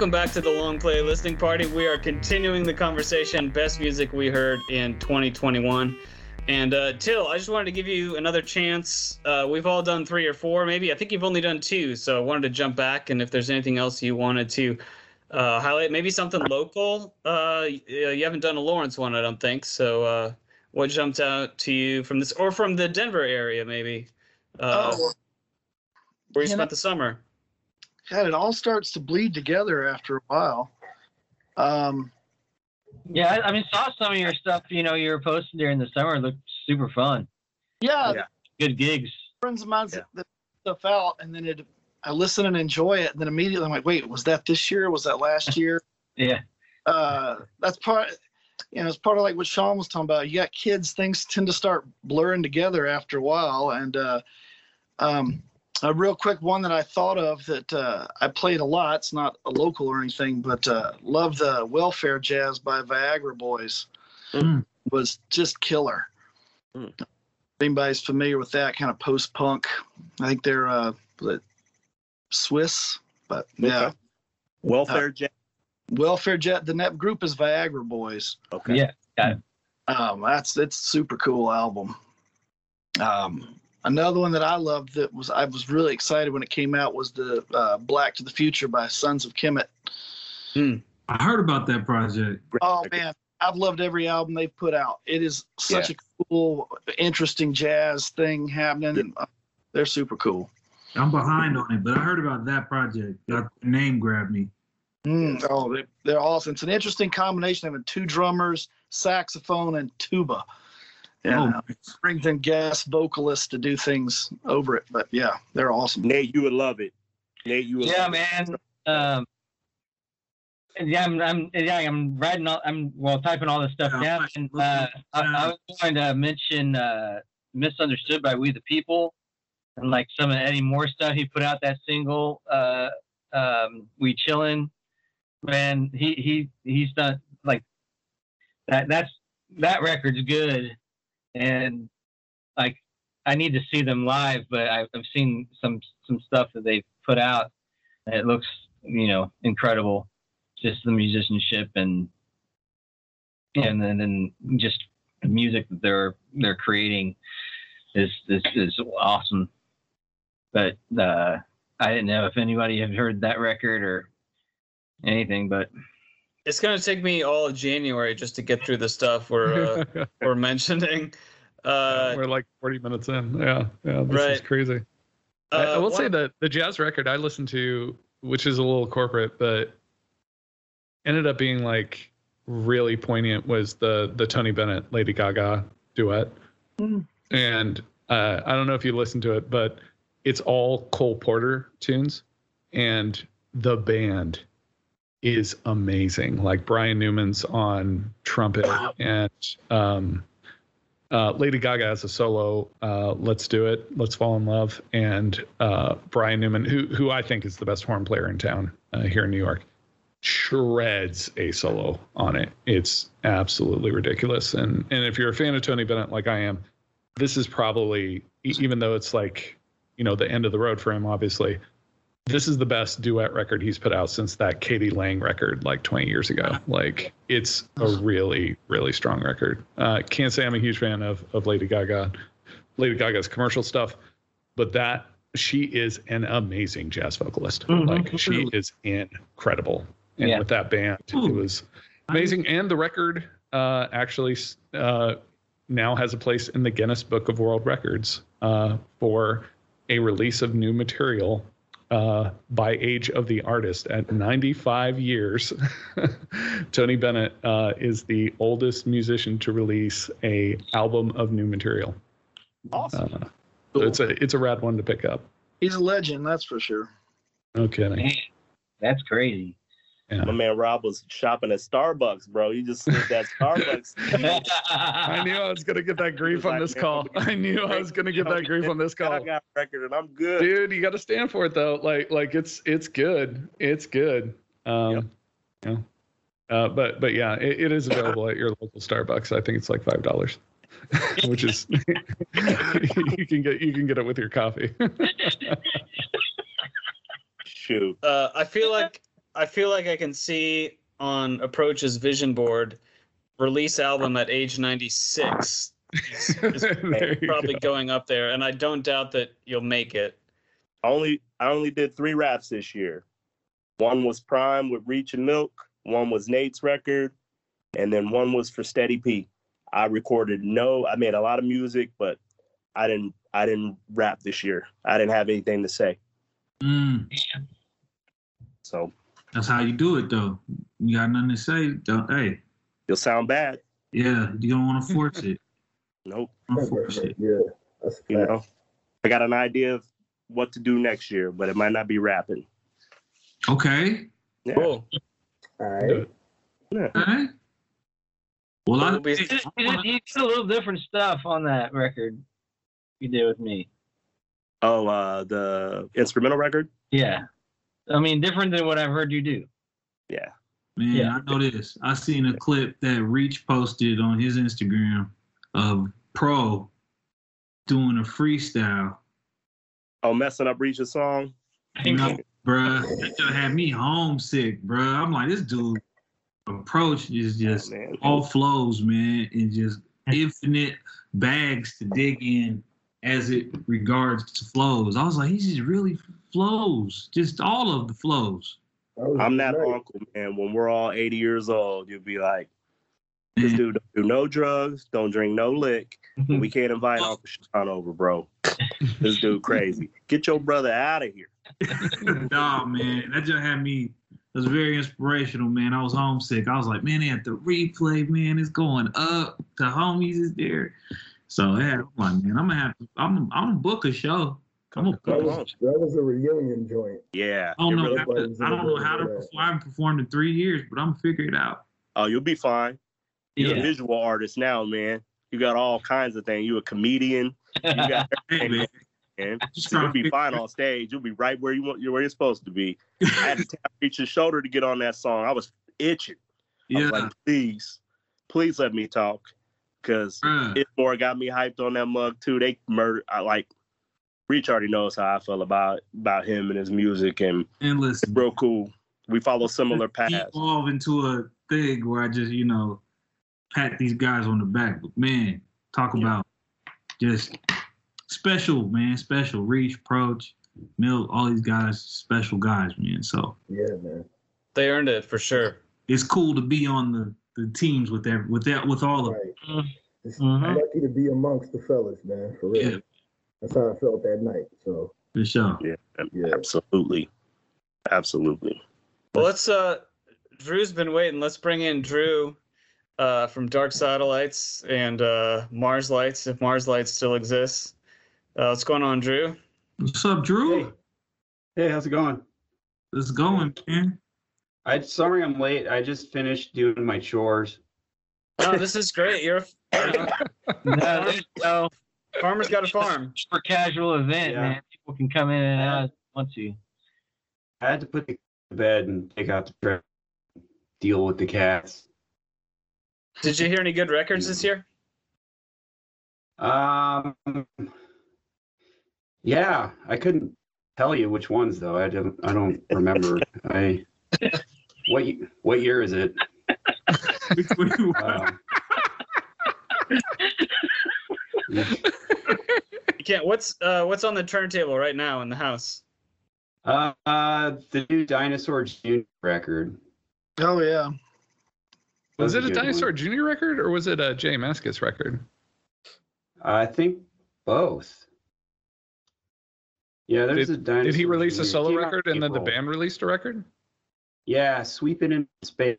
Welcome back to the Long Play Listening Party. We are continuing the conversation best music we heard in 2021. And uh, Til, I just wanted to give you another chance. Uh, we've all done three or four, maybe. I think you've only done two, so I wanted to jump back. And if there's anything else you wanted to uh, highlight, maybe something local. Uh, you haven't done a Lawrence one, I don't think. So, uh, what jumped out to you from this, or from the Denver area, maybe? Uh, oh, where you you spent know- the summer? God, it all starts to bleed together after a while. Um, Yeah, I, I mean, saw some of your stuff. You know, you were posting during the summer. It looked super fun. yeah, Yeah. Good gigs. friends of mine Yeah. that stuff out, and then it, I listen and enjoy it, and then immediately I'm like, wait, was that this year? Was that last year? Yeah. uh, that's part. You know, it's part of like what Sean was talking about. You got kids; things tend to start blurring together after a while. And uh, um, a real quick one that I thought of that uh, I played a lot. It's not a local or anything, but uh, love the Welfare Jazz by Viagra Boys. Mm. Was just killer. Mm. If anybody's familiar with that kind of post punk, I think they're uh, Swiss, but yeah. Okay. Welfare Jack. Welfare Jet. The net group is Viagra Boys. Okay. Yeah. Um, that's it's super cool album. Um, another one that I loved that was I was really excited when it came out was the uh, Black to the Future by Sons of Kemet. I heard about that project. Oh man, I've loved every album they've put out. It is such a cool, interesting jazz thing happening. Uh, They're super cool. I'm behind on it, but I heard about that project. That name grabbed me. Mm, oh, they, they're awesome. It's an interesting combination of two drummers, saxophone, and tuba. And uh, Oh, brings in guest vocalists to do things over it. But yeah, they're awesome. Nate, you would love it. Nate, you would Yeah, love it. man. Um, yeah, I'm, I'm, yeah, I'm writing all, I'm, well, typing all this stuff Yeah, down. I'm And, uh, I, I was going to mention, uh, Misunderstood by We the People and like some of Eddie Moore stuff. He put out that single, uh, um, We Chillin'. Man, he, he, he's done like that. That's, that record's good. And like, I need to see them live, but I've, seen some, some stuff that they've put out. It looks, you know, incredible. Just the musicianship and, and then, then just the music that they're, they're creating is, is, is awesome. But, uh, I didn't know if anybody had heard that record or anything, but It's gonna take me all of January just to get through the stuff we're uh, we're mentioning. Uh, We're like 40 minutes in. Yeah, yeah, this is Right. crazy. I, I uh, will say that the jazz record I listened to, which is a little corporate, but ended up being like really poignant, was the the Tony Bennett Lady Gaga duet. Mm. And uh, I don't know if you listened to it, but it's all Cole Porter tunes, and the band is amazing. Like Brian Newman's on trumpet, and um, uh, Lady Gaga has a solo. Uh, Let's do it. Let's fall in love. And uh, Brian Newman, who who I think is the best horn player in town uh, here in New York, shreds a solo on it. It's absolutely ridiculous. And and if you're a fan of Tony Bennett like I am, this is probably even though it's like you know the end of the road for him, obviously. This is the best duet record he's put out since that k.d. lang record like 20 years ago. Like it's a really, really strong record. Uh, can't say I'm a huge fan of of Lady Gaga, Lady Gaga's commercial stuff, but that she is an amazing jazz vocalist. Mhm. Like she is incredible. And Yeah. with that band, it was amazing. And the record uh, actually uh, now has a place in the Guinness Book of World Records uh, for a release of new material uh, by age of the artist at 95 years. Tony Bennett uh, is the oldest musician to release a album of new material. Awesome. Uh, so it's a it's a rad one to pick up. He's a legend, that's for sure. No kidding. man, that's crazy. Yeah. My man Rob was shopping at Starbucks, bro. You just slid that Starbucks. I knew I was gonna get that grief on this call. I knew I was gonna get that grief on this call. I got record and I'm good. Dude, you got to stand for it though. Like like it's it's good. It's good. Um, yeah. Uh, but but yeah, it, it is available at your local Starbucks. I think it's like five dollars, which is you can get you can get it with your coffee. Shoot. Uh, I feel like I feel like I can see on Approach's vision board release album at age 96 is, is probably go. going up there, and I don't doubt that you'll make it. I only I only did three raps this year. One was Prime with Reach and Milk. One was Nate's record, and then one was for Steady P. I recorded no. I made a lot of music, but I didn't. I didn't rap this year. I didn't have anything to say. Mm, So that's how you do it, though. You got nothing to say. Don't, hey, you'll sound bad. yeah, you don't want to force it. Nope. Don't force it. Yeah, that's You know, I got an idea of what to do next year, but it might not be rapping. Okay. Yeah. Cool. All right. Okay. Well, I, We'll be- You did, you did- you did a little different stuff on that record you did with me. Oh, uh, the instrumental record. Yeah. I mean, different than what I've heard you do. Yeah. Man, Yeah. I know this. I seen a clip that Reach posted on his Instagram of Pro doing a freestyle. Oh, messing up Reach's song. You know, bruh, that just had me homesick, bruh. I'm like, this dude approach is oh, just Oh, all flows, man, and just infinite bags to dig in as it regards to flows. I was like, he's just really flows, just all of the flows. That I'm that nice. uncle, man. When we're all 80 years old, you'll be like, this And dude don't do no drugs, don't drink no lick. We can't invite Uncle Sean over, bro. This dude crazy. Get your brother out of here. Dog, man, that just had me. It was very inspirational, man. I was homesick. I was like, man, they had the replay, man. It's going up. The homies is there. So yeah, I'm like, man, I'm gonna have to. I'm. I'm gonna book a show. Come on. That Come was, on. that was a reunion joint. Yeah. I don't know. really- How to, I don't know how to perform. I haven't performed in three years, but I'm gonna figure it out. oh, you'll be fine. You're a Yeah. visual artist now, man. You got all kinds of things. You a comedian. You got Hey, man, man. just So trying you'll to be figure fine on stage. You'll be right where you want. You're where you're supposed to be. I had to tap Reach's shoulder to get on that song. I was itching. I Yeah, was like, please, please let me talk, because bruh. it more got me hyped on that mug too. They murdered. I like. Reach already knows how I feel about about him and his music, and and listen, real cool. We follow similar paths. evolve into a thing where I just, you know, pat these guys on the back. But man, talk Yeah. about just special, man, special reach, approach, milk, all these guys, special guys, man. So Yeah, man. They earned it for sure. it's cool to be on the, the teams with that with that with all of Right. Mhm. It's Mhm. lucky to be amongst the fellas, man. For real. Yeah. That's how I felt that night. So for sure. Yeah, yeah. absolutely, absolutely. Well, let's. uh Drew's been waiting. Let's bring in Drew uh, from Dark Satellites and uh, Mars Lights, if Mars Lights still exists. Uh, what's going on, Drew? What's up, Drew? Hey. Hey, how's it going? Let's going, man. I sorry I'm late. I just finished doing my chores. Oh, this is great. You're a you know, No, no farmer's got a farm. super casual event, Yeah. man. People can come in and out as they want to. I had to put the bed and take out the trash, deal with the cats. Did you hear any good records this year? Um, yeah, I couldn't tell you which ones though. I don't. I don't remember. I what what year is it? Which one you want? Um, You can't. What's uh what's on the turntable right now in the house? uh, uh, the new Dinosaur Jr. record. Oh yeah. Was it That a good one. Dinosaur Jr. record or was it a Jay Mascis record? I think both. Yeah, there's a dinosaur. Did he release a solo record in and then the band released a record? Yeah, sweeping in space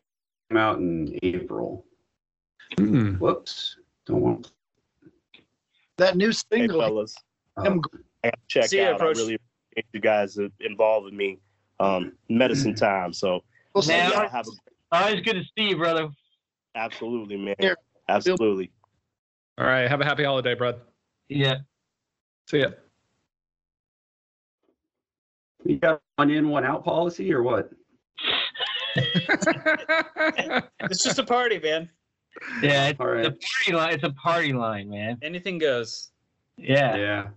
came out in April. Hmm. Whoops, don't want. That new Hey, single. fellas, I have to check See out. Approach. I really appreciate you guys uh, involving me. Um, medicine time. So We'll see Now- have a Always good to see you, brother. absolutely, man. Here. Absolutely. All right. Have a happy holiday, bud. Yeah. See ya. You got one in, one out policy or what? It's just a party, man. Yeah, it's All a party line. It's a party line, man. Anything goes. Yeah. Yeah.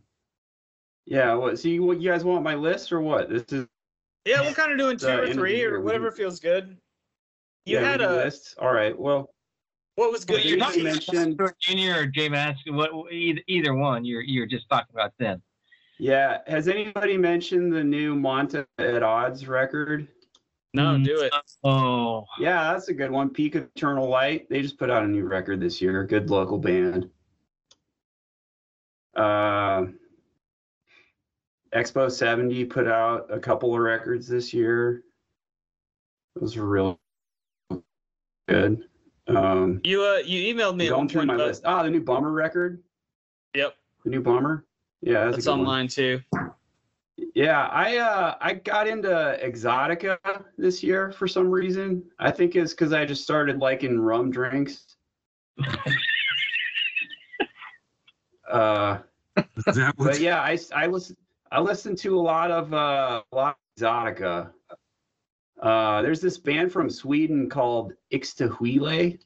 Yeah. What? So you, what, you guys want my list or what? This is Yeah, we're kind of doing two The or end of the three or whatever do- feels good. You Yeah, had a lists. All right. Well, what was Well, good? you you're not mentioned Junior or Jay Mask, what either, either one. You're you're just talking about them. yeah. Has anybody mentioned the new Monta at Odds record? No, do it. Oh, Yeah, that's a good one. Peak of Eternal Light. They just put out a new record this year. Good local band. Uh, Expo 70 put out a couple of records this year. Those were real good. Um, You uh, you emailed me. at going one through my list. Ah, the new Bummer record. Yep, The new Bummer. Yeah, that's, that's a good one. online too. Yeah, I uh I got into Exotica this year for some reason. I think it's because I just started liking rum drinks. uh, Is that but yeah, I I listen I listen to a lot of uh a lot of Exotica. Uh, there's this band from Sweden called Ixtahuele.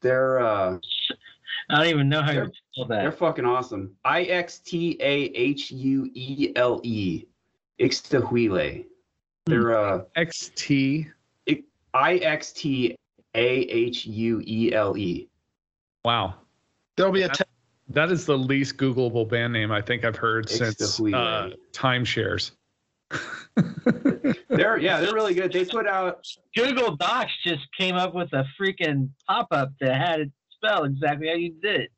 They're uh I don't even know how They're- you spell they're fucking awesome. I X T A H U E L E. Ixtahuele. They're uh XT. I X T A H U E L E. Wow. There'll be a te- That is the least Googleable band name I think I've heard since Ixtahuele. uh, timeshares. They're yeah, they're really good. They put out Google Docs just came up with a freaking pop-up that had it spelled exactly how you did it.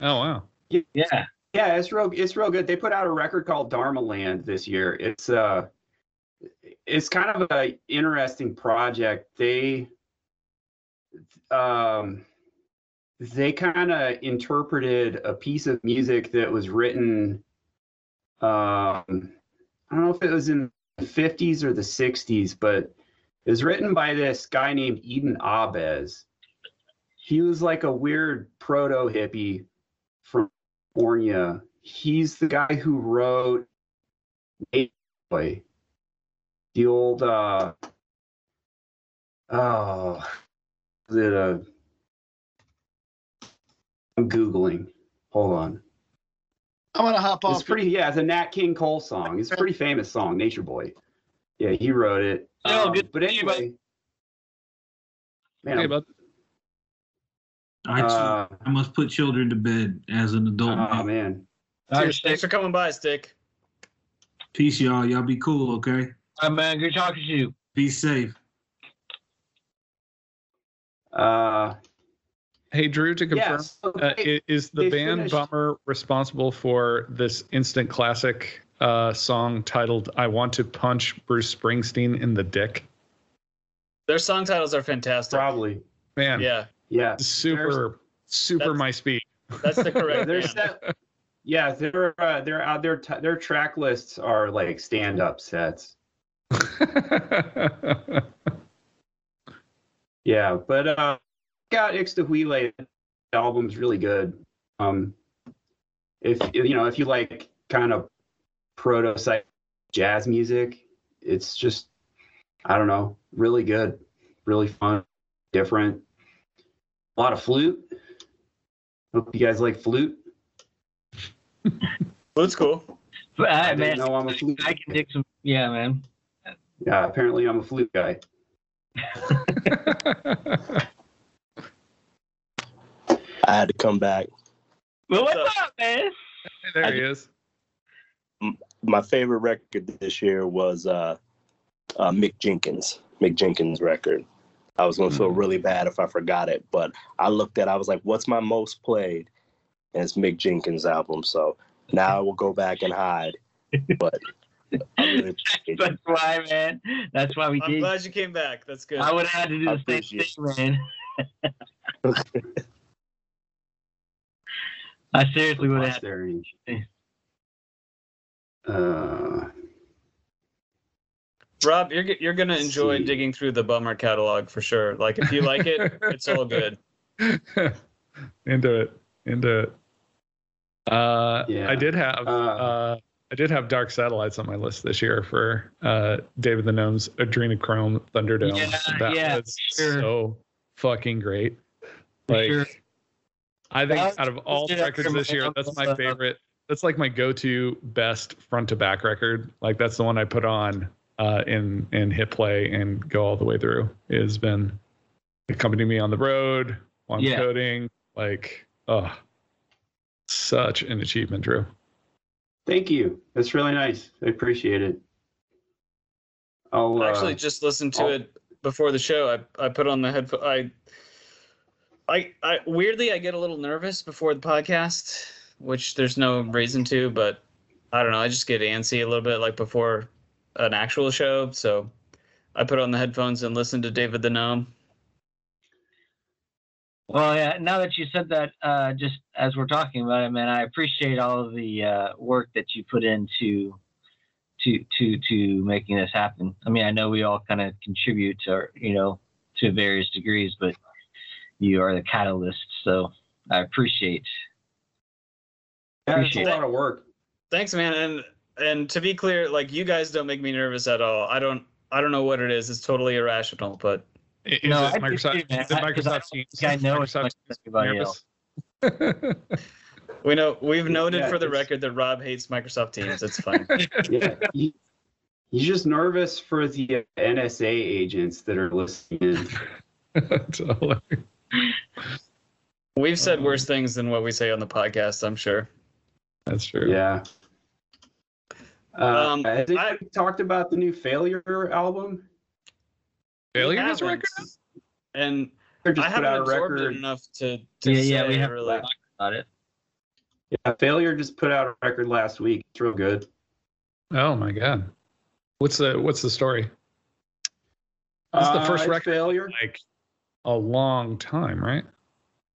Oh wow. Yeah. yeah, it's real it's real good. They put out a record called Dharmaland this year. It's uh it's kind of a interesting project. They um they kind of interpreted a piece of music that was written um I don't know if it was in the 50s or the 60s, but it was written by this guy named Eden Ahbez. He was like a weird proto hippie from California. He's the guy who wrote Native Boy, the old uh oh is it a I'm googling. Hold on. I'm gonna hop It's pretty yeah, it's a Nat King Cole song. It's a pretty famous song, Nature Boy. Yeah, he wrote it. Oh, Um, good but to see you, bud. anyway. Man, Hey, I'm- bud. I, uh, I must put children to bed as an adult. oh man. man. All right, Cheers. Thanks for coming by, Stik. Peace, y'all. Y'all be cool, okay? All right, man. Good talking to you. Be safe. Uh Hey Drew, to confirm, yeah, so uh, is the they band finished- Bummer responsible for this instant classic uh, song titled "I Want to Punch Bruce Springsteen in the Dick"? Their song titles are fantastic. probably. Man, Yeah, Yeah. super, super my speed. that's the correct. They're band. set, yeah, they're uh, they're out their t- their track lists are like stand up sets. Yeah, but uh got Ixtahuele album's really good. Um if you know, if you like kind of proto psych jazz music, it's just I don't know, really good, really fun, different. A lot of flute. Hope you guys like flute. Flute's cool. All I right, man. know I'm a flute. I can dig some. Yeah, man. Yeah, apparently I'm a flute guy. I had to come back. Well, what's What's up, man? there he is. My favorite record this year was uh, uh, Mick Jenkins. Mick Jenkins record. I was gonna feel Mm. really bad if I forgot it, but I looked at. I was like, "What's my most played?" And it's Mick Jenkins album. So now I will go back and hide. But really that's why, man. That's why we I'm did. glad you came back. That's good. I would have had to do I the same thing, man. I seriously would have. Posterity. Uh, Rob, you're you're gonna enjoy see. digging through the Bummer catalog for sure. Like if you like it, it's all good. into it, into it. Uh, Yeah. I did have Uh, uh, I did have Dark Satellites on my list this year for uh, David the Gnome's Adrenochrome Thunderdome. Yeah, that yeah, was sure. so fucking great. Like sure. I think That out of all was- records this year, that's my favorite. that's like my go-to best front to back record. Like that's the one I put on uh, in in hit play and go all the way through. It has been accompanying me on the road while I'm Yeah. coding. Like, oh, such an achievement, Drew. Thank you. That's really nice. I appreciate it. I'll uh, actually just listened to I'll- it before the show. I I put on the headphone. I, I I weirdly I get a little nervous before the podcast, which there's no reason to, but I don't know. I just get antsy a little bit like before an actual show. So I put on the headphones and listen to David the Gnome. Well, yeah. Now that you said that, uh, just as we're talking about it, man, I appreciate all of the uh, work that you put into to to to making this happen. I mean, I know we all kind of contribute to, you know, to various degrees, but you are the catalyst. So I appreciate. yeah, it's a lot of work. Thanks, man. And and to be clear, like you guys don't make me nervous at all. I don't I don't know what it is. It's totally irrational, but Is No, it I do Microsoft? too. Is it I- 'cause I Microsoft Teams? I know as Microsoft much as Teams anybody nervous? we know we've noted Yeah, for the record that Rob hates Microsoft Teams. It's fine. Yeah, he, he's just nervous for the NSA agents that are listening. Totally. We've said Um, worse things than what we say on the podcast, I'm sure. That's true. Yeah. Uh, Um, I think I- talked about the new Failure album. Failure We has a record? And They just I put haven't out a absorbed record. it enough to, to Yeah, yeah, we have really. talked about it. Yeah, Failure just put out a record last week. It's real good. Oh my god. What's the what's the story? This is the Uh, first it's record? Failure. Like a long time, right?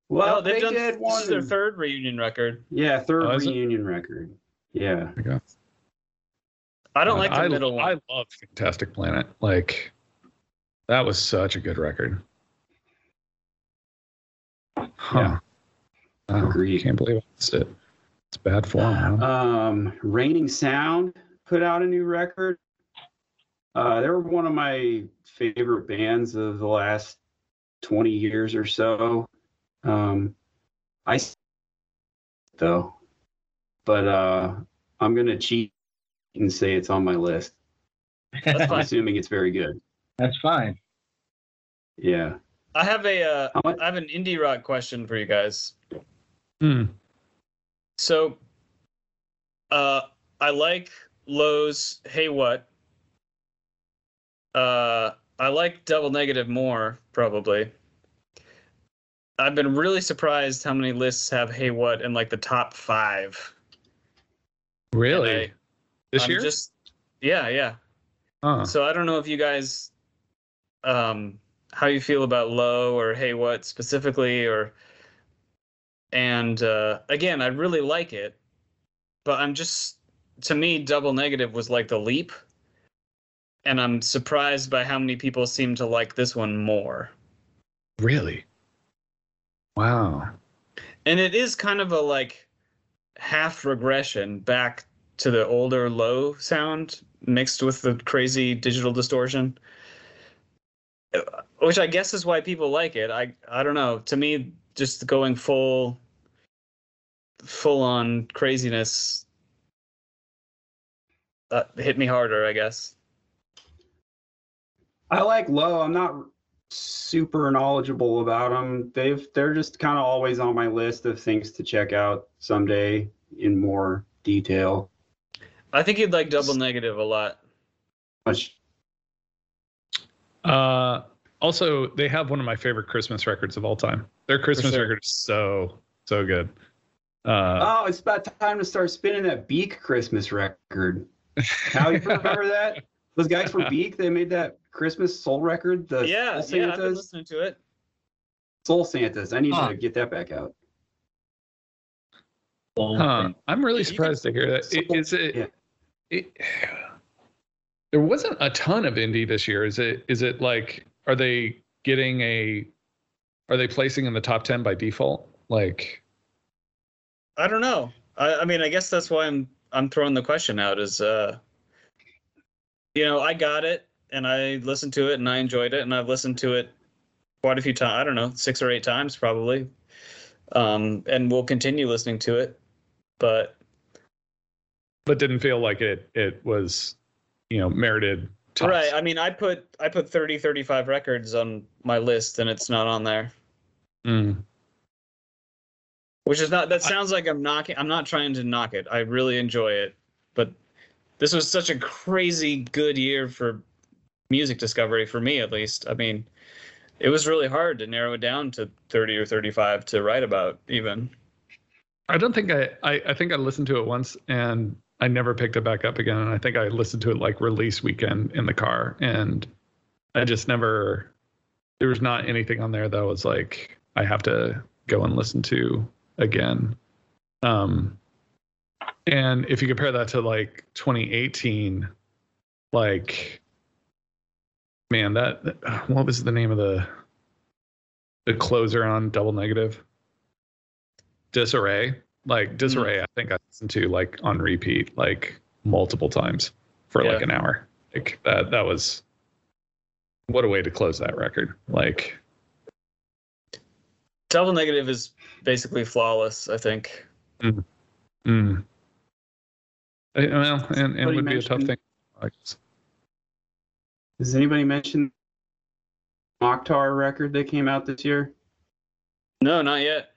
Well, no, they've they done did this one. is their third reunion record. Yeah, third Oh, is it? reunion record. Yeah. I got- I don't like the I, middle I one. love Fantastic Planet. Like that was such a good record. Huh. Yeah. Wow, Agreed. Can't believe I missed it. It's bad form. Huh? Um, Raining Sound put out a new record. Uh, they were one of my favorite bands of the last 20 years or so. Um, I s- though, but uh, I'm gonna cheat and say it's on my list. That's I'm assuming it's very good. That's fine. Yeah. I have a uh, How I have an indie rock question for you guys. Hmm. So, uh, I like Low's. Hey, what? Uh, I like Double Negative more probably. I've been really surprised how many lists have Hey What in like the top five. Really? This I'm year? Just yeah, yeah. Huh. So I don't know if you guys, um, how you feel about low or hey what specifically, or and uh, again, I really like it, but I'm just to me, double negative was like the leap, and I'm surprised by how many people seem to like this one more. Really? Wow. And it is kind of a like half regression back to the older low sound mixed with the crazy digital distortion. Which I guess is why people like it. I I don't know. To me, just going full full on craziness uh, hit me harder, I guess. I like Low. I'm not super knowledgeable about them. They've they're just kind of always on my list of things to check out someday in more detail. I think you'd like double negative a lot. Much Uh, also, they have one of my favorite Christmas records of all time. Their Christmas sure. record is so so good. Uh, oh, it's about time to start spinning that Beak Christmas record. How you remember that? Those guys from Beak, they made that Christmas soul record. The yeah, Soul yeah, I've been Santas. listening to it. Soul Santas. I need Huh. to get that back out. huh. I'm really surprised to hear that. I- Is it, Yeah. There wasn't a ton of indie this year. Is it? Is it like? Are they getting a? Are they placing in the top ten by default? Like, I don't know. I, I mean, I guess that's why I'm I'm throwing the question out. Is uh, you know, I got it and I listened to it and I enjoyed it and I've listened to it quite a few times. I don't know, six or eight times probably, um, and we'll continue listening to it. But but didn't feel like it it was, you know, merited. Tops. Right. I mean, I put I put 30, 35 records on my list, and it's not on there. Mm. Which is not. That sounds like I'm knocking. I'm not trying to knock it. I really enjoy it, but this was such a crazy good year for music discovery for me, at least. I mean, it was really hard to narrow it down to 30 or 35 to write about, even. I don't think I, I I think I listened to it once and I never picked it back up again. And I think I listened to it like release weekend in the car, and I just never. There was not anything on there that was like I have to go and listen to again. Um, and if you compare that to like 2018, like, man, that what was the name of the the closer on Double Negative? Disarray. Like Disarray, I think I listened to like on repeat like multiple times for like an hour. Like that that was what a way to close that record. Like Double Negative is basically flawless, I think. mm. Eh, well, and, and Somebody would be a tough thing. I guess. Does anybody mention Moctar record that came out this year? No, not yet.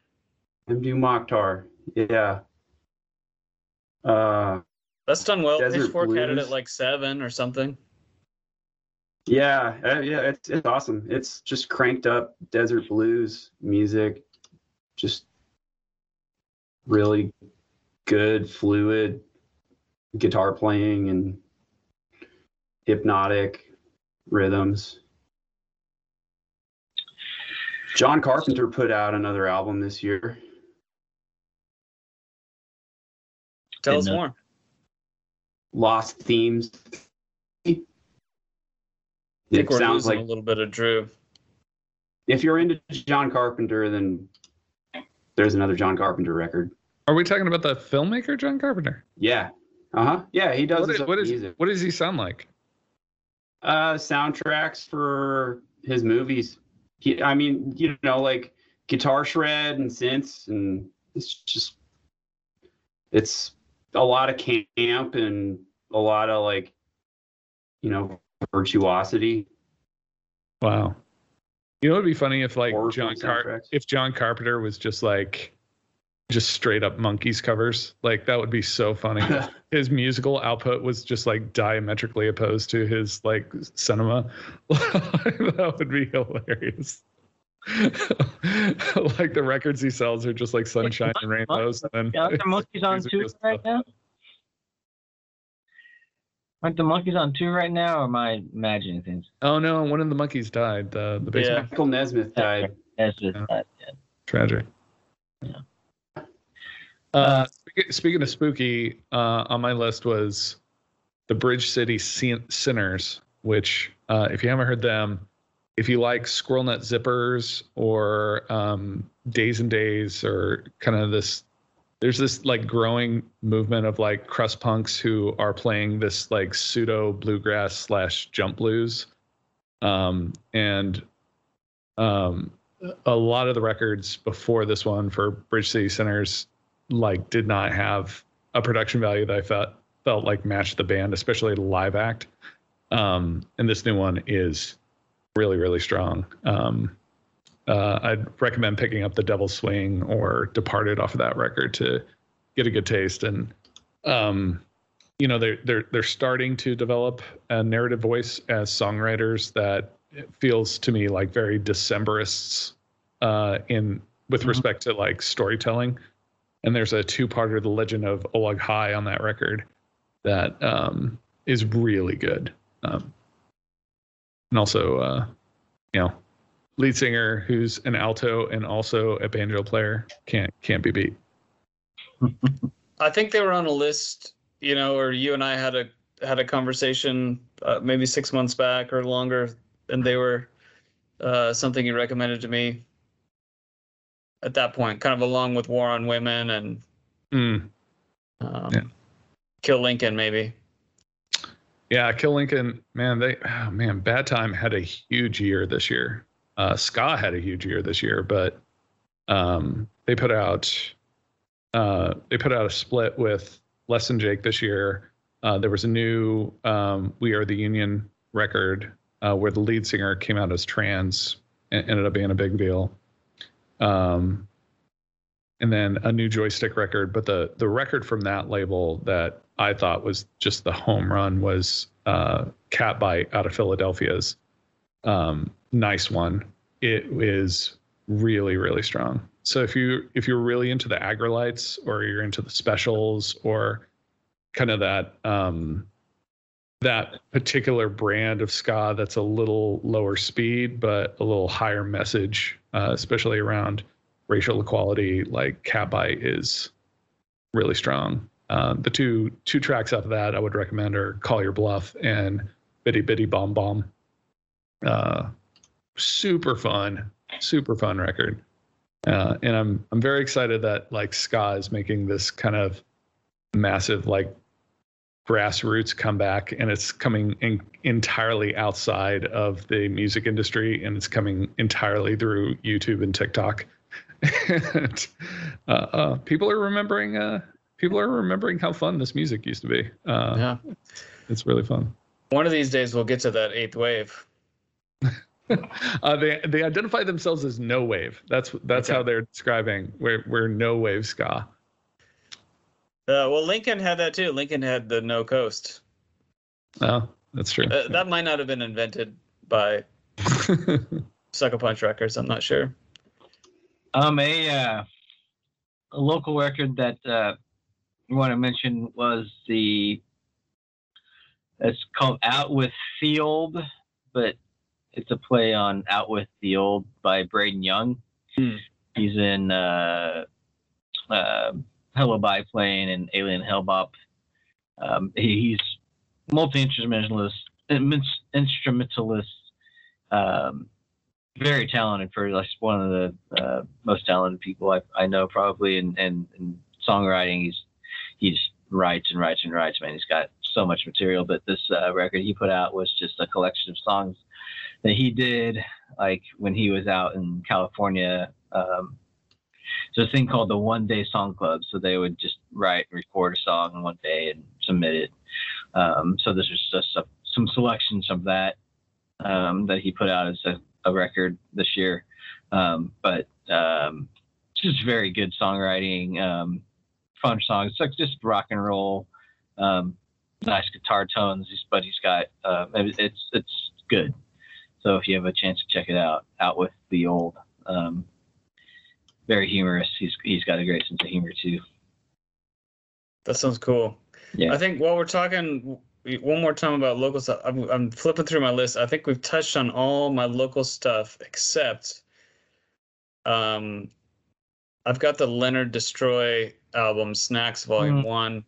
Mdou Moctar. Yeah. Uh, That's done well. Desert Pitchfork had it at like seven or something. yeah, uh, yeah, it's it's awesome. It's just cranked up desert blues music, just really good, fluid guitar playing and hypnotic rhythms. John Carpenter put out another album this year. Tell us more. Lost Themes. I It think we're sounds losing like a little bit of Drew. if you're into John Carpenter, then there's another John Carpenter record. Are we talking about the filmmaker John Carpenter? Yeah. Uh huh. Yeah, he does What his is, own what is music. what does he sound like? Uh, soundtracks for his movies. He, I mean, you know, like guitar shred and synths, and it's just, it's a lot of camp and a lot of like, you know, virtuosity. Wow. You know, it'd be funny if like Horror John Car- if John Carpenter was just like just straight up Monkees covers. Like that would be so funny. his musical output was just like diametrically opposed to his like cinema. that would be hilarious. like the records he sells are just like sunshine and rainbows, and then Aren't the Monkees on music two right now? Aren't the Monkees on two right now, or am I imagining things? Oh no, one of the Monkees died. The the basement Yeah. Michael Nesmith died. That's just Yeah. tragic. Yeah. Uh, speaking, speaking of spooky, uh, on my list was the Bridge City Sin- Sinners, which, uh, if you haven't heard them, if you like Squirrel Nut Zippers or um, Days and Days or kind of this, there's this like growing movement of like crust punks who are playing this like pseudo bluegrass slash jump blues. Um, and um, a lot of the records before this one for Bridge City Sinners like did not have a production value that I felt felt like matched the band, especially live act. Um, and this new one is really really strong. Um, uh, I'd recommend picking up the Devil's Swing or Departed off of that record to get a good taste. And um, you know they're they're they're starting to develop a narrative voice as songwriters that feels to me like very Decemberists uh, in with Mhm. respect to like storytelling. And there's a two-parter, The Legend of Oleg High, on that record that um, is really good. Um, and also, uh, you know, lead singer who's an alto and also a banjo player can't can't be beat. I think they were on a list, you know, or you and I had a had a conversation uh, maybe six months back or longer, and they were uh, something you recommended to me at that point, kind of along with War on Women and Mm. um, Yeah. Kill Lincoln, maybe. Yeah, Kill Lincoln, man, they oh man, Bad Time had a huge year this year. Uh Ska had a huge year this year, but um they put out uh they put out a split with Less Than Jake this year. Uh, there was a new um, We Are the Union record uh, where the lead singer came out as trans and ended up being a big deal. Um, and then a new joystick record. But the the record from that label that I thought was just the home run was uh, Catbite out of Philadelphia's. Um, nice one. It is really really strong. So if you if you're really into the Aggrolites or you're into the specials or kind of that um, that particular brand of ska that's a little lower speed but a little higher message, uh, especially around racial equality, like Catbite is really strong. Uh, the two two tracks off of that I would recommend are "Call Your Bluff" and "Bitty Bitty Bomb Bomb." Uh, super fun, super fun record, uh, and I'm I'm very excited that like ska is making this kind of massive like grassroots comeback, and it's coming in, entirely outside of the music industry, and it's coming entirely through YouTube and TikTok. And, uh, uh, people are remembering. Uh, people are remembering how fun this music used to be. Uh, Yeah. It's really fun. One of these days we'll get to that eighth wave. uh, they they identify themselves as no wave. That's that's Okay. how they're describing. We're we're no wave ska. Uh, well, Lincoln had that too. Lincoln had the no coast. Oh, that's true. Uh, that might not have been invented by Sucker Punch Records. I'm not sure. Um, a uh, a local record that uh, I want to mention was the. It's called Out with the Old, but it's a play on Out with the Old by Braden Young. Hmm. He's in uh, uh, Hello Biplane and Alien Hellbop. Um, he, he's multi instrumentalist, instrumentalist. Um, very talented for like one of the uh, most talented people I, I know probably and in songwriting he's he just writes and writes and writes man. He's got so much material but this uh, record he put out was just a collection of songs that he did like when he was out in California um, there's a thing called the one day song club. So they would just write and record a song in one day and submit it. Um, so this is just a, some selections of that um, that he put out as a a record this year. Um, but um, just very good songwriting, um, fun songs. It's like just rock and roll, um, nice guitar tones. But he's got uh, it's it's good. So if you have a chance to check it out, out with the old. Um, very humorous. He's he's got a great sense of humor too. That sounds cool. Yeah. I think while we're talking one more time about local stuff, I'm, I'm flipping through my list. I think we've touched on all my local stuff except um, I've got the Leonard Destroy album, Snacks Volume Mhm. 1,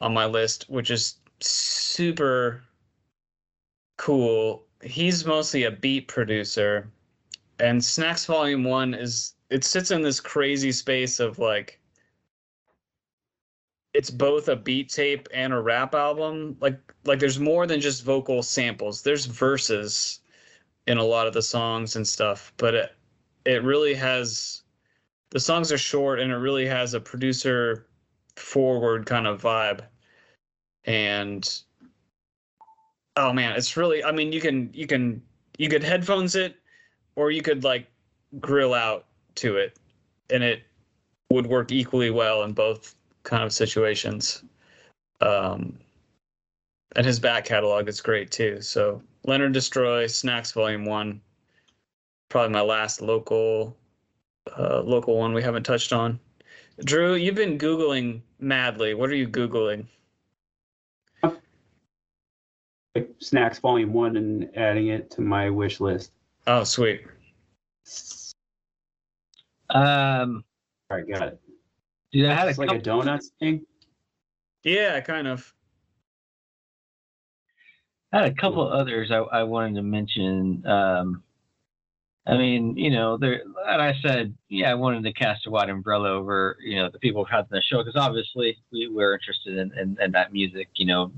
on my list, which is super cool. He's mostly a beat producer, and Snacks Volume 1 is it sits in this crazy space of like it's both a beat tape and a rap album. Like like there's more than just vocal samples. There's verses in a lot of the songs and stuff, but it it really has the songs are short and it really has a producer forward kind of vibe. And oh man, it's really I mean you can you can you could headphones it or you could like grill out to it and it would work equally well in both kind of situations. Um, and his back catalog is great too. So Leonard Destroy, Snacks Volume One, probably my last local uh, local one we haven't touched on. Drew, you've been googling madly. What are you googling? Snacks Volume One and adding it to my wish list. Oh, sweet. Um, All right, got it. Dude, I had a It's like a donuts thing. Yeah, kind of. I had a couple others I, I wanted to mention. Um, I mean, you know, there, and I said, yeah, I wanted to cast a wide umbrella over, you know, the people who had the show because obviously we were interested in, in, in that music, you know.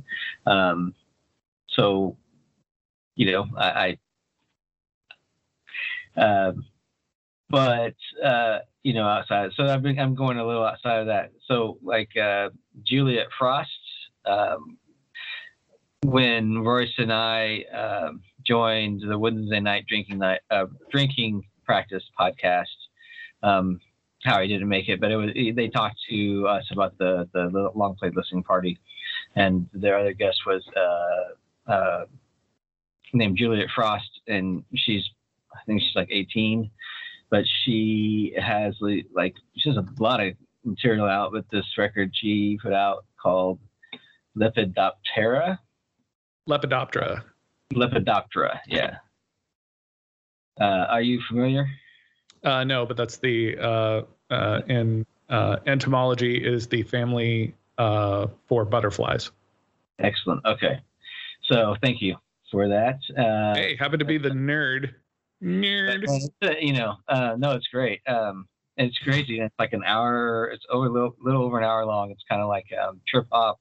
Um, so, you know, I, I um, but uh, you know, outside. So I've been I'm going a little outside of that. So like uh, Juliet Frost, um, when Royce and I um joined the Wednesday night drinking night uh, drinking practice podcast. Um, Howie didn't make it, but it was they talked to us about the the long played listening party, and their other guest was uh, uh, named Juliet Frost, and she's I think she's like 18, but she has like she has a lot of material out with this record she put out called Lepidoptera. Lepidoptera. Lepidoptera, yeah. Uh, are you familiar? Uh, no, but that's the uh, uh, in uh, entomology is the family uh, for butterflies. Excellent. Okay. So thank you for that. Uh, Hey, happen to be the nerd. Nerd. Uh, you know, uh, no, it's great. Um, it's crazy. It's like an hour. It's over a little, little over an hour long. It's kind of like um, trip hop,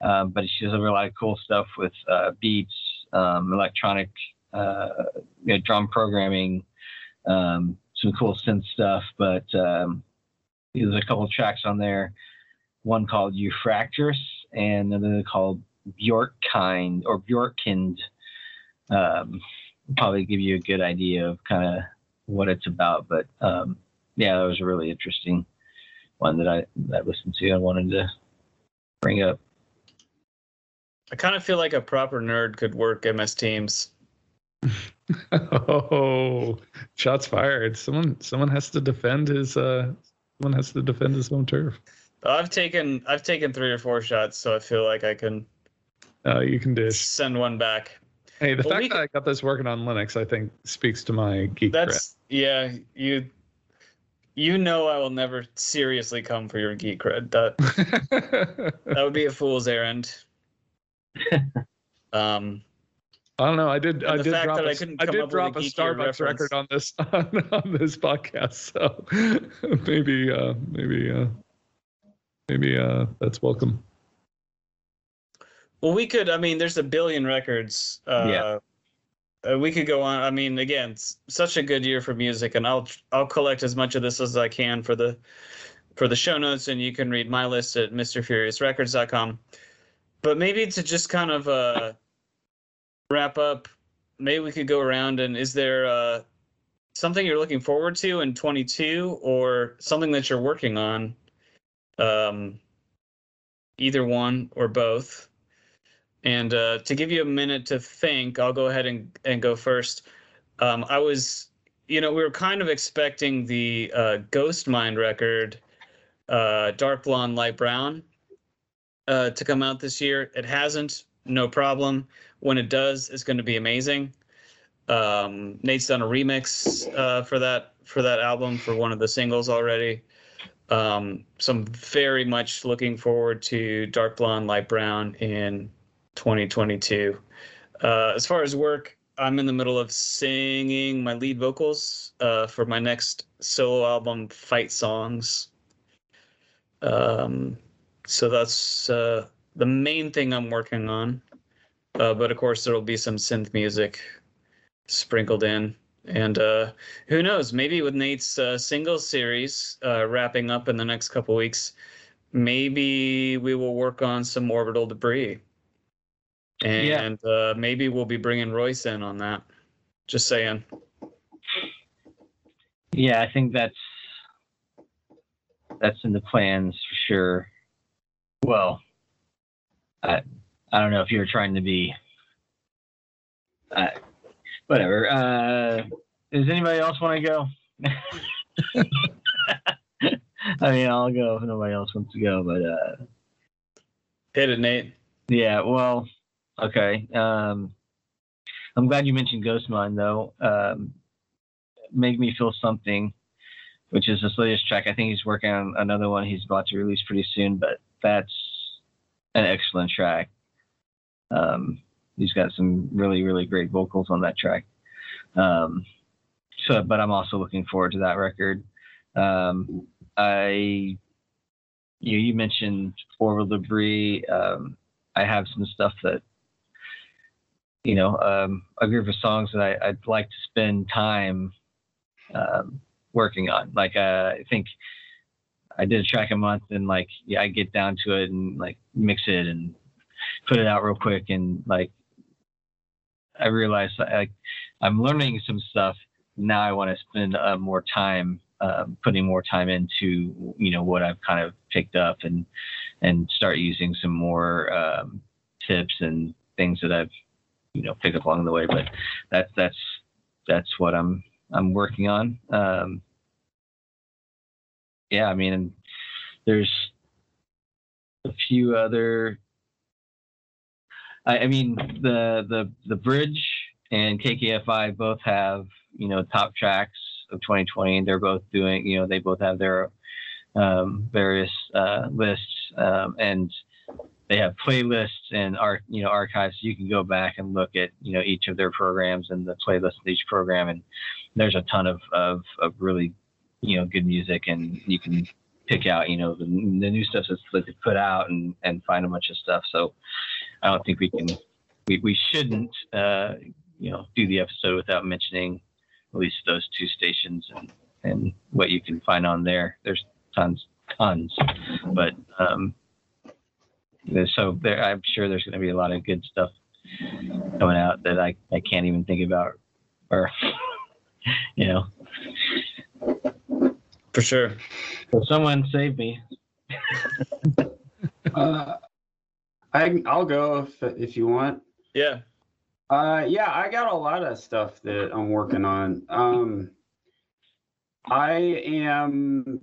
um, but she does a lot of cool stuff with uh, beats, um, electronic, uh, you know, drum programming, um, some cool synth stuff. But um, there's a couple tracks on there. One called Euphraktris and another called Bjorkkind or Bjorkind. Um, probably give you a good idea of kind of what it's about. But um, yeah, that was a really interesting one that I that I listened to. I wanted to bring up. I kind of feel like a proper nerd could work MS Teams. Oh, shots fired! Someone, someone has to defend his. Uh, someone has to defend his own turf. I've taken I've taken three or four shots, so I feel like I can Uh, you can dish. send one back. Hey, the fact that I got this working on Linux, I think, speaks to my geek That's yeah, you you know I will never seriously come for your geek cred. That that would be a fool's errand. Um, I don't know. I did. I did drop. a- I I did drop a a Starbucks reference. record on this on, on this podcast. So maybe, uh, maybe, uh, maybe uh, that's welcome. Well, we could. I mean, there's a billion records. Uh, Yeah. uh, we could go on. I mean, again, such a good year for music, and I'll I'll collect as much of this as I can for the for the show notes, and you can read my list at MrFuriousRecords.com. But maybe to just kind of uh, wrap up, maybe we could go around and is there uh, something you're looking forward to in 22 or something that you're working on? Um, either one or both. And uh, to give you a minute to think, I'll go ahead and, and go first. Um, I was, you know, we were kind of expecting the uh, Ghost Mind record, uh, Dark Blonde, Light Brown, uh, to come out this year. It hasn't, no problem. When it does, it's going to be amazing. Um, Nate's done a remix uh, for that for that album for one of the singles already. Um, so I'm very much looking forward to Dark Blonde, Light Brown in 2022. Uh, as far as work, I'm in the middle of singing my lead vocals uh, for my next solo album, Fight Songs. Um, so that's uh, the main thing I'm working on. Uh, but of course, there'll be some synth music sprinkled in. And uh, who knows? Maybe with Nate's uh, single series wrapping up in the next couple weeks, maybe we will work on some orbital debris. Yeah. And uh, maybe we'll be bringing Royce in on that. Just saying. Yeah, I think that's that's in the plans for sure. Well, I I don't know if you're trying to be. Uh, whatever. Uh, does anybody else want to go? I mean, I'll go if nobody else wants to go, but uh, Hit it, Nate. yeah. Well, okay. Um, I'm glad you mentioned Ghost Mind though. Um, Make me feel something, which is his latest track. I think he's working on another one he's about to release pretty soon, but that's an excellent track. Um, he's got some really, really great vocals on that track. Um, so, but I'm also looking forward to that record. Um, I, you, you mentioned Orbital Debris. Um, I have some stuff that, you know, um, a group of songs that I, I'd like to spend time um, working on. Like uh, I think I did a track a month, and like yeah, I get down to it and like mix it and put it out real quick, and like I realized like I'm learning some stuff. Now I want to spend uh, more time um, putting more time into you know what I've kind of picked up and and start using some more um, tips and things that I've you know pick up along the way. But that's that's that's what I'm I'm working on. Um, yeah, I mean, there's a few other. I, I mean, the the the bridge and KKFI both have you know top tracks of 2020. They're both doing you know they both have their um, various uh, lists um, and they have playlists and art you know archives you can go back and look at you know each of their programs and the playlist of each program and there's a ton of of, of really you know good music and you can pick out you know the, the new stuff that's that they put out and and find a bunch of stuff. So i don't think we can we, we shouldn't uh you know do the episode without mentioning at least those two stations and and what you can find on there. There's tons tons. But um so there, I'm sure there's going to be a lot of good stuff coming out that I, I can't even think about, or you know. For sure. So someone save me. Uh, I I'll go if if you want. Yeah. Uh, yeah, I got a lot of stuff that I'm working on. Um, I am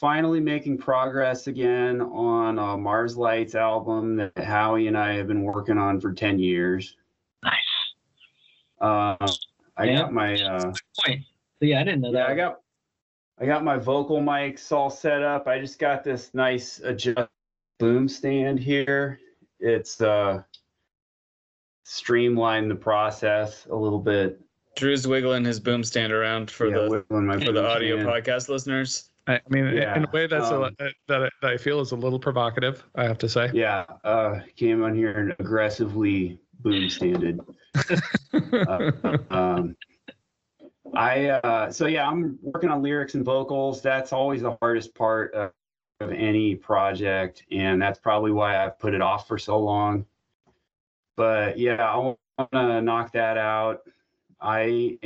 finally making progress again on a Mars Lights album that Howie and I have been working on for 10 years. Nice. Uh, I Yeah. got my uh, Point. So yeah, I didn't know yeah, that. I got I got my vocal mics all set up. I just got this nice adjust boom stand here. It's uh streamlined the process a little bit. Drew's wiggling his boom stand around for Yeah, the my for the audio stand. podcast listeners. I mean, in a way that's a, um, that, I- that I feel is a little provocative. I have to say. Yeah, uh came on here and aggressively boom standed. Um I uh so yeah, I'm working on lyrics and vocals. That's always the hardest part of, of any project, and that's probably why I've put it off for so long. But yeah, I want to knock that out. I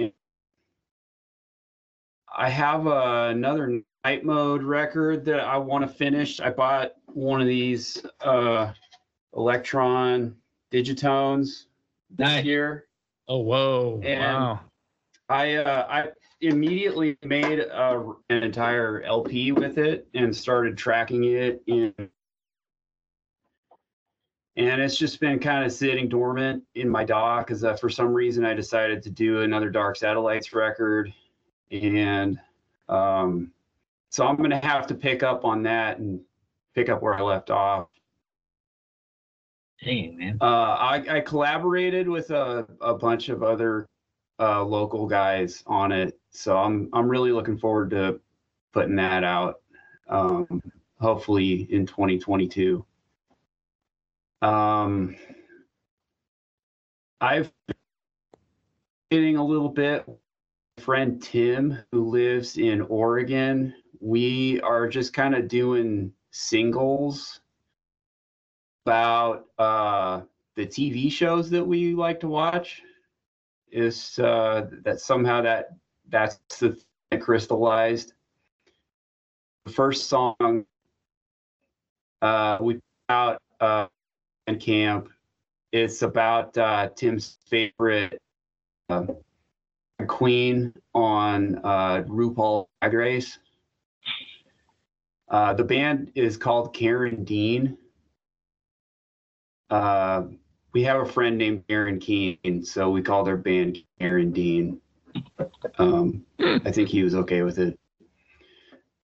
I have uh, another night mode record that I want to finish. I bought one of these uh Elektron Digitones this Nice. year. oh whoa! And- wow. I uh, I immediately made a, an entire LP with it and started tracking it in, and it's just been kind of sitting dormant in my dock because uh, for some reason I decided to do another Dark Satellites record, and um, so I'm gonna have to pick up on that and pick up where I left off. Dang, man. Uh, I, I collaborated with a, a bunch of other uh, local guys on it, so I'm I'm really looking forward to putting that out. Um, hopefully in 2022. Um, I've been getting a little bit. Friend Tim, who lives in Oregon, we are just kind of doing singles about uh, the TV shows that we like to watch. Is uh, that somehow that that's the thing that crystallized. The first song uh, we out uh, in camp. It's about uh, Tim's favorite uh, queen on uh, RuPaul Drag Race. Uh, the band is called Karen Dean uh, we have a friend named Aaron Keene, so we called our band Karen Dean. Um, I think he was okay with it.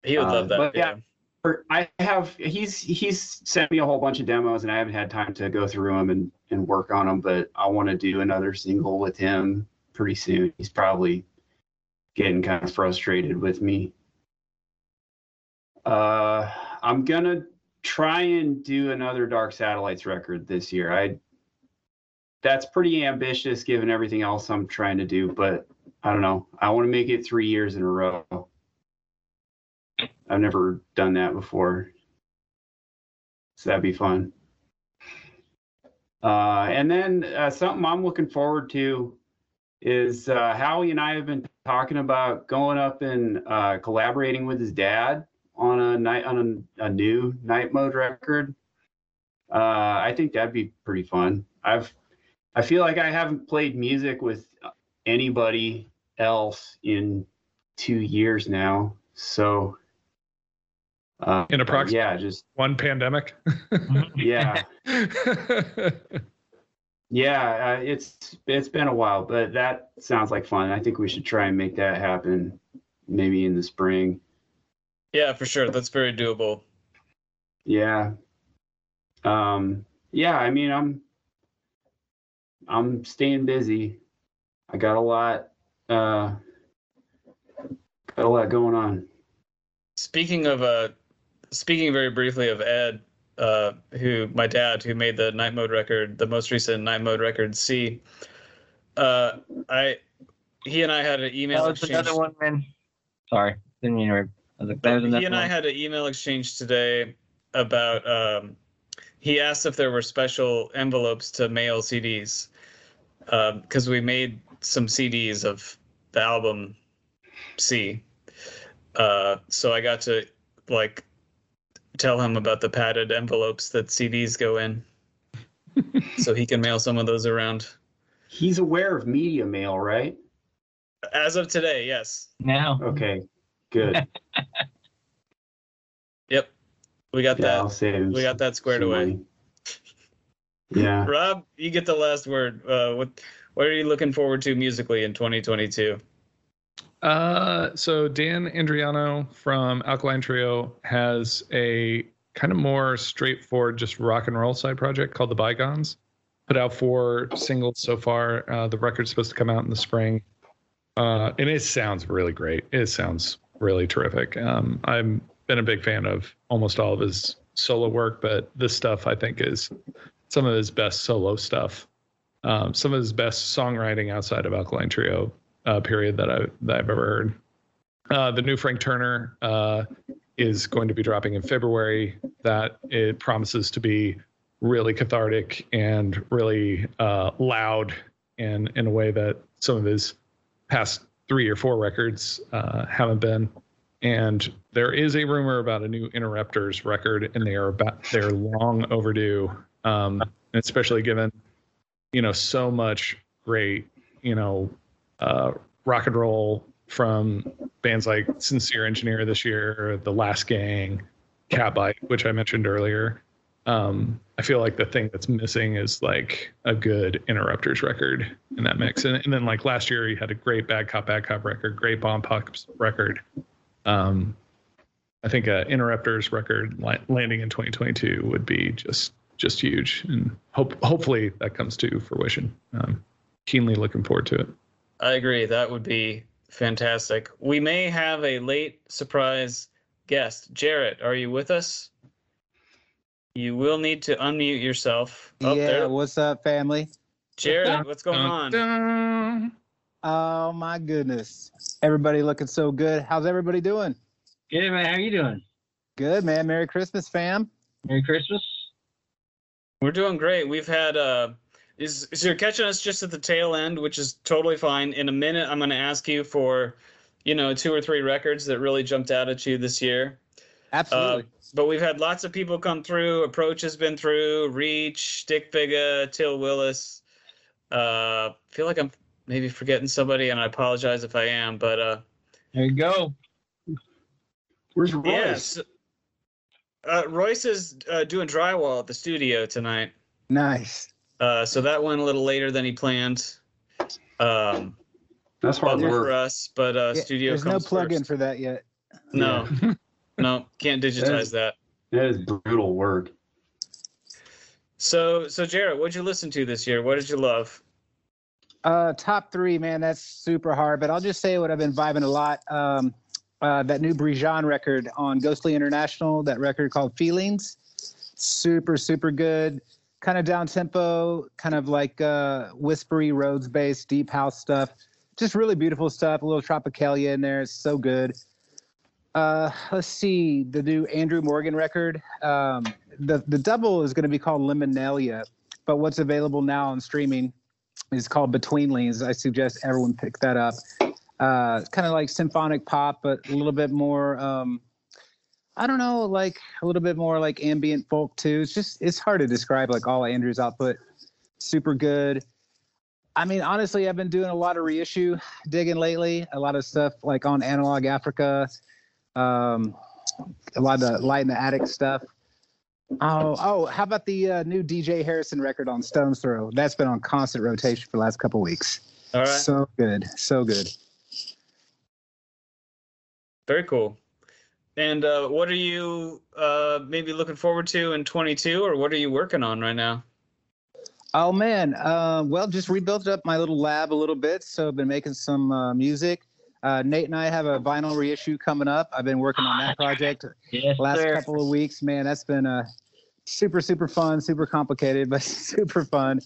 He would Uh, love that. Yeah. yeah. I have he's he's sent me a whole bunch of demos, and I haven't had time to go through them and and work on them. But I want to do another single with him pretty soon. He's probably getting kind of frustrated with me. Uh, I'm gonna try and do another Dark Satellites record this year. I that's pretty ambitious given everything else I'm trying to do, but I don't know. I want to make it three years in a row. I've never done that before. So that'd be fun. Uh, and then uh, something I'm looking forward to is uh, Howie and I have been talking about going up and uh, collaborating with his dad on a night on a, a new night mode record. Uh, I think that'd be pretty fun. I've I feel like I haven't played music with anybody else in two years now. So uh, In approximately yeah, just one pandemic. yeah. Yeah, uh, it's it's been a while, but that sounds like fun. I think we should try and make that happen, maybe in the spring. Yeah, for sure. That's very doable. Yeah. Um. Yeah. I mean, I'm I'm staying busy. I got a lot. Uh. Got a lot going on. Speaking of uh, speaking very briefly of Ed, uh, who my dad, who made the night mode record, the most recent night mode record, C. Uh, I, he and I had an email That was exchange. another one, man. Sorry, didn't mean to. I was like, that was another he and I had an email exchange today about. Um, he asked if there were special envelopes to mail CDs because we made some CDs of the album C. Uh, so I got to like tell him about the padded envelopes that CDs go in, so he can mail some of those around. He's aware of media mail, right? As of today, yes. now. Okay. Good. Yep, we got Yeah, that. I'll save We got that squared away. money. Yeah. Rob, you get the last word. Uh, what what are you looking forward to musically in 2022? Uh, so Dan Andriano from Alkaline Trio has a kind of more straightforward, just rock and roll side project called The Bygones. Put out four singles so far. Uh, the record's supposed to come out in the spring, uh, and it sounds really great. It sounds really terrific. Um, I've been a big fan of almost all of his solo work, but this stuff I think is some of his best solo stuff. Um, some of his best songwriting outside of Alkaline Trio uh, period that I that I've ever heard. Uh, the new Frank Turner uh, is going to be dropping in February. That it promises to be really cathartic and really uh, loud, and in a way that some of his past three or four records uh, haven't been. And there is a rumor about a new Interrupters record, and they are about they're long overdue, um, especially given you know so much great you know uh, rock and roll from bands like Sincere Engineer this year, The Last Gang, Catbite, which I mentioned earlier. Um, I feel like the thing that's missing is like a good Interrupters record in that mix. And, and then like last year, he had a great Bad Cop Bad Cop record, great Bomb Pops record. Um, I think a Interrupters record landing in 2022 would be just just huge, and hope hopefully that comes to fruition. Um, keenly looking forward to it. I agree. That would be fantastic. We may have a late surprise guest. Jerrett, are you with us? You will need to unmute yourself. Oh, yeah, there. what's up, family? Jared, what's going Dun, on? dun. Oh my goodness, everybody looking so good. How's everybody doing? Good man, how you doing? Good, man. Merry Christmas, fam. Merry Christmas. We're doing great. We've had uh is so you're catching us just at the tail end, which is totally fine. In a minute, I'm going to ask you for, you know, two or three records that really jumped out at you this year. Absolutely. But we've had lots of people come through. Approach has been through. Reach, Stik Figa, Til Willis. Uh, feel like I'm maybe forgetting somebody, and I apologize if I am. But uh, There you go. Where's Royce? yes, uh, Royce is uh, doing drywall at the studio tonight. nice. Uh, so that went a little later than he planned. Um, That's hard bummer for us, but uh, Yeah, studio There's no plug-in first. for that yet. No, no, can't digitize that. That is brutal work. So, so Jerrett, what'd you listen to this year? What did you love? Uh, top three, man. That's super hard, but I'll just say what I've been vibing a lot. Um, uh, that new Brijean record on Ghostly International. That record called Feelings. Super, super good. Kind of down tempo, kind of like uh, whispery Rhodes based deep house stuff. just really beautiful stuff. A little Tropicalia in there. It's so good. Uh, let's see the new Andrew Morgan record. Um, the the double is going to be called Limonalia, but what's available now on streaming is called Between Lanes. I suggest everyone pick that up. Uh, kind of like symphonic pop, but a little bit more. Um, I don't know, like a little bit more like ambient folk too. It's just it's hard to describe like all Andrew's output. Super good. I mean, honestly, I've been doing a lot of reissue digging lately. A lot of stuff like on Analog Africa, um, a lot of the Light in the Attic stuff. Oh, oh, how about the uh, new DJ Harrison record on Stones Throw? That's been on constant rotation for the last couple weeks. All right. So good, so good. Very cool. And uh, what are you uh, maybe looking forward to in 22, or what are you working on right now? Oh man, uh, well, just rebuilt up my little lab a little bit, so I've been making some uh, music. Uh, Nate and I have a vinyl reissue coming up. I've been working on that project Yes, last sir. couple of weeks. Man, that's been uh, super super fun, super complicated, but super fun.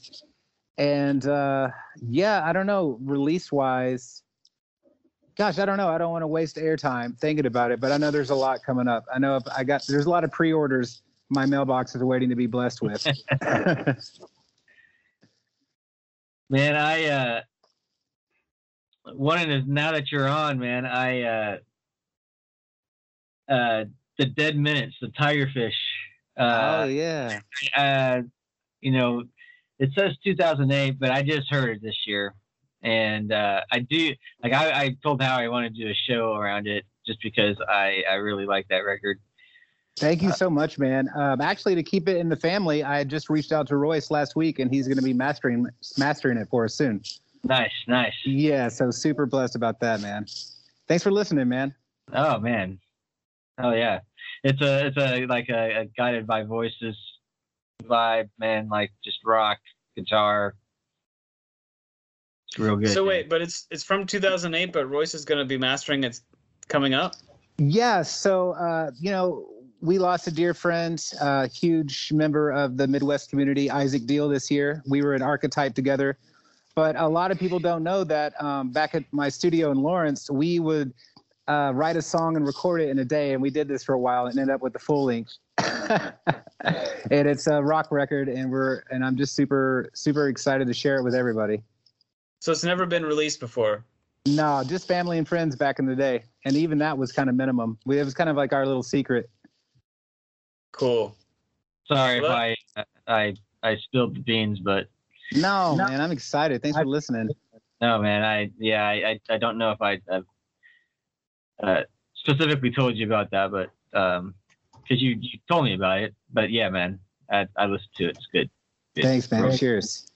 And uh, yeah, I don't know, release wise. Gosh, I don't know. I don't want to waste airtime thinking about it, but I know there's a lot coming up. I know if I got there's a lot of pre-orders my mailbox is waiting to be blessed with. Man, I uh wanted to now that you're on, man, I uh uh the dead minutes, the tigerfish. oh Uh yeah. uh you know, it says 2008, but I just heard it this year. And uh I do like I, I told Howie I wanted to do a show around it just because I I really like that record. Thank you so much, man. Um, actually, to keep it in the family, I just reached out to Royce last week, and he's going to be mastering mastering it for us soon. Nice, nice. Yeah, so super blessed about that, man. Thanks for listening, man. Oh man. Oh yeah. It's a it's a like a, a guided by voices vibe, man, like just rock, guitar. It's real good. so man. wait, but it's it's from 2008, but Royce is going to be mastering it's coming up. Yeah, so uh, you know, we lost a dear friend, a huge member of the Midwest community, Isaac Deal, this year. We were an archetype together, but a lot of people don't know that um, back at my studio in Lawrence, we would uh, write a song and record it in a day, and we did this for a while and ended up with the full length. and it's a rock record, and we're and I'm just super super excited to share it with everybody. So it's never been released before. No, just family and friends back in the day, and even that was kind of minimum. We, it was kind of like our little secret. Cool. Sorry Well, if I I I spilled the beans, but No, No. man, I'm excited. Thanks for listening. no man, I yeah, I I, I don't know if I I've, uh, specifically told you about that, but um, because you you told me about it. But yeah, man, I I listened to it. It's good. Good. Thanks, man. Real- Cheers.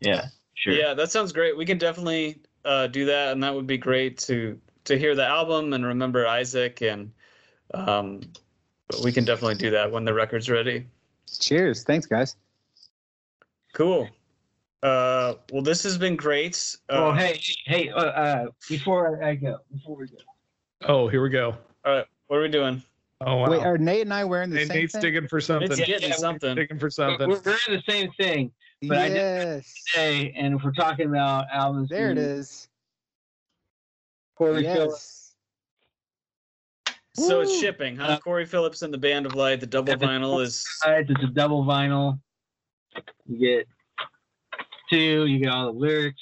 Yeah, sure. Yeah, that sounds great. We can definitely uh, do that, and that would be great to to hear the album and remember Isaac, and um, we can definitely do that when the record's ready. Cheers. Thanks, guys. Cool. Uh, well, this has been great. Uh, Oh hey hey uh, uh before I go before we go. Oh, here we go. All right, what are we doing? Oh wow. Wait, are Nate and I wearing the Hey, same Nate's thing? digging for something. It's getting yeah, something. digging for We're, something. we're in the same thing but I did- yes. today, and if we're talking about albums, There it is. from is. Corey Phillips. Yes. So it's shipping, huh? Uh, Corey Phillips and the Band of Light. The double vinyl is sides. It's a double vinyl. You get two. You get all the lyrics.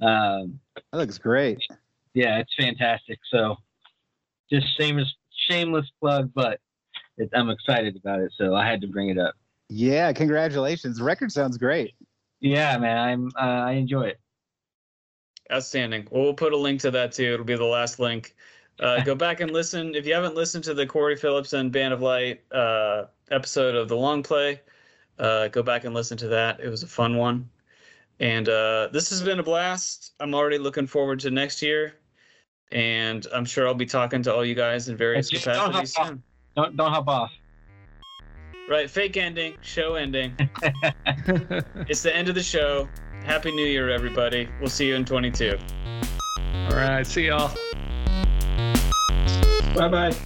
Um, That looks great. yeah, it's fantastic. So, just shameless, shameless plug, but it, I'm excited about it, so I had to bring it up. Yeah, congratulations. The record sounds great. Yeah, man, I'm uh, I enjoy it. outstanding. Well, we'll put a link to that too. It'll be the last link. Uh, go back and listen. If you haven't listened to the Corey Phillips and Band of Light uh, episode of the Long Play, uh, go back and listen to that. It was a fun one. And uh, this has been a blast. I'm already looking forward to next year. And I'm sure I'll be talking to all you guys in various Hey, don't capacities off. soon. Don't don't hop off. Right, fake ending, show ending. it's the end of the show. Happy New Year, everybody. We'll see you in 22. All right. See y'all. Bye bye. Bye.